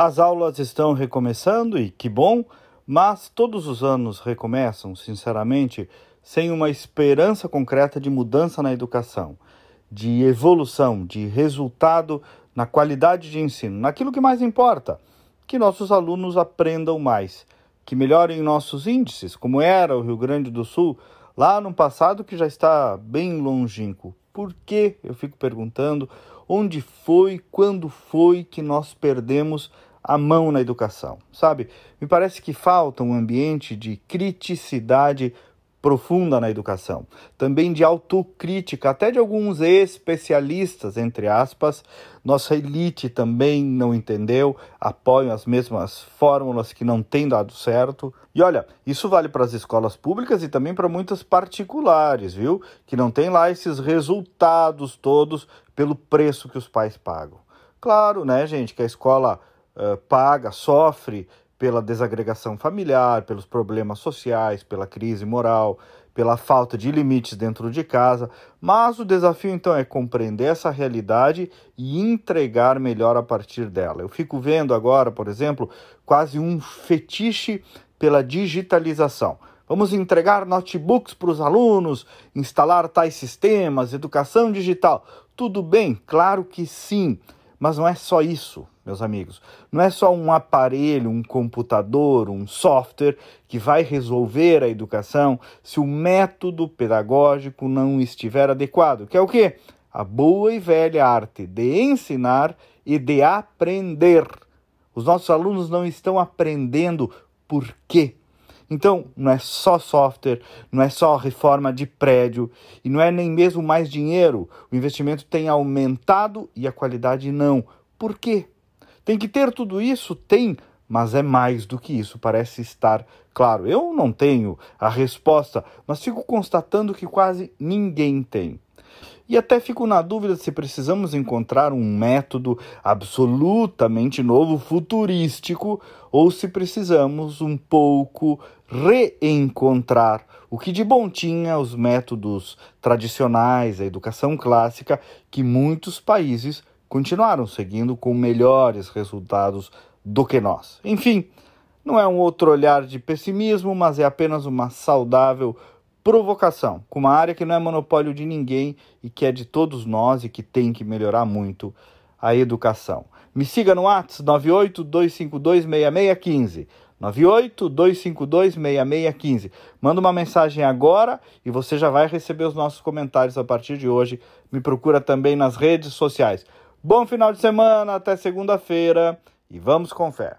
As aulas estão recomeçando e que bom, mas todos os anos recomeçam, sinceramente, sem uma esperança concreta de mudança na educação, de evolução, de resultado na qualidade de ensino, naquilo que mais importa, que nossos alunos aprendam mais, que melhorem nossos índices, como era o Rio Grande do Sul lá no passado que já está bem longínquo. Por que, eu fico perguntando, onde foi, quando foi que nós perdemos a mão na educação, sabe? Me parece que falta um ambiente de criticidade profunda na educação, também de autocrítica, até de alguns especialistas, entre aspas. Nossa elite também não entendeu, apoiam as mesmas fórmulas que não têm dado certo. E olha, isso vale para as escolas públicas e também para muitas particulares, viu? Que não tem lá esses resultados todos pelo preço que os pais pagam. Claro, né, gente, que a escola uh, paga, sofre pela desagregação familiar, pelos problemas sociais, pela crise moral, pela falta de limites dentro de casa, mas o desafio então é compreender essa realidade e entregar melhor a partir dela. Eu fico vendo agora, por exemplo, quase um fetiche pela digitalização. Vamos entregar notebooks para os alunos, instalar tais sistemas, educação digital. Tudo bem? Claro que sim, mas não é só isso meus amigos. Não é só um aparelho, um computador, um software que vai resolver a educação se o método pedagógico não estiver adequado, que é o quê? A boa e velha arte de ensinar e de aprender. Os nossos alunos não estão aprendendo por quê? Então, não é só software, não é só reforma de prédio e não é nem mesmo mais dinheiro. O investimento tem aumentado e a qualidade não. Por quê? Tem que ter tudo isso? Tem, mas é mais do que isso, parece estar claro. Eu não tenho a resposta, mas fico constatando que quase ninguém tem. E até fico na dúvida se precisamos encontrar um método absolutamente novo, futurístico, ou se precisamos um pouco reencontrar o que de bom tinha os métodos tradicionais, a educação clássica, que muitos países continuaram seguindo com melhores resultados do que nós. Enfim, não é um outro olhar de pessimismo, mas é apenas uma saudável provocação com uma área que não é monopólio de ninguém e que é de todos nós e que tem que melhorar muito a educação. Me siga no WhatsApp 982526615. 982526615. Manda uma mensagem agora e você já vai receber os nossos comentários a partir de hoje. Me procura também nas redes sociais. Bom final de semana, até segunda-feira e vamos com fé.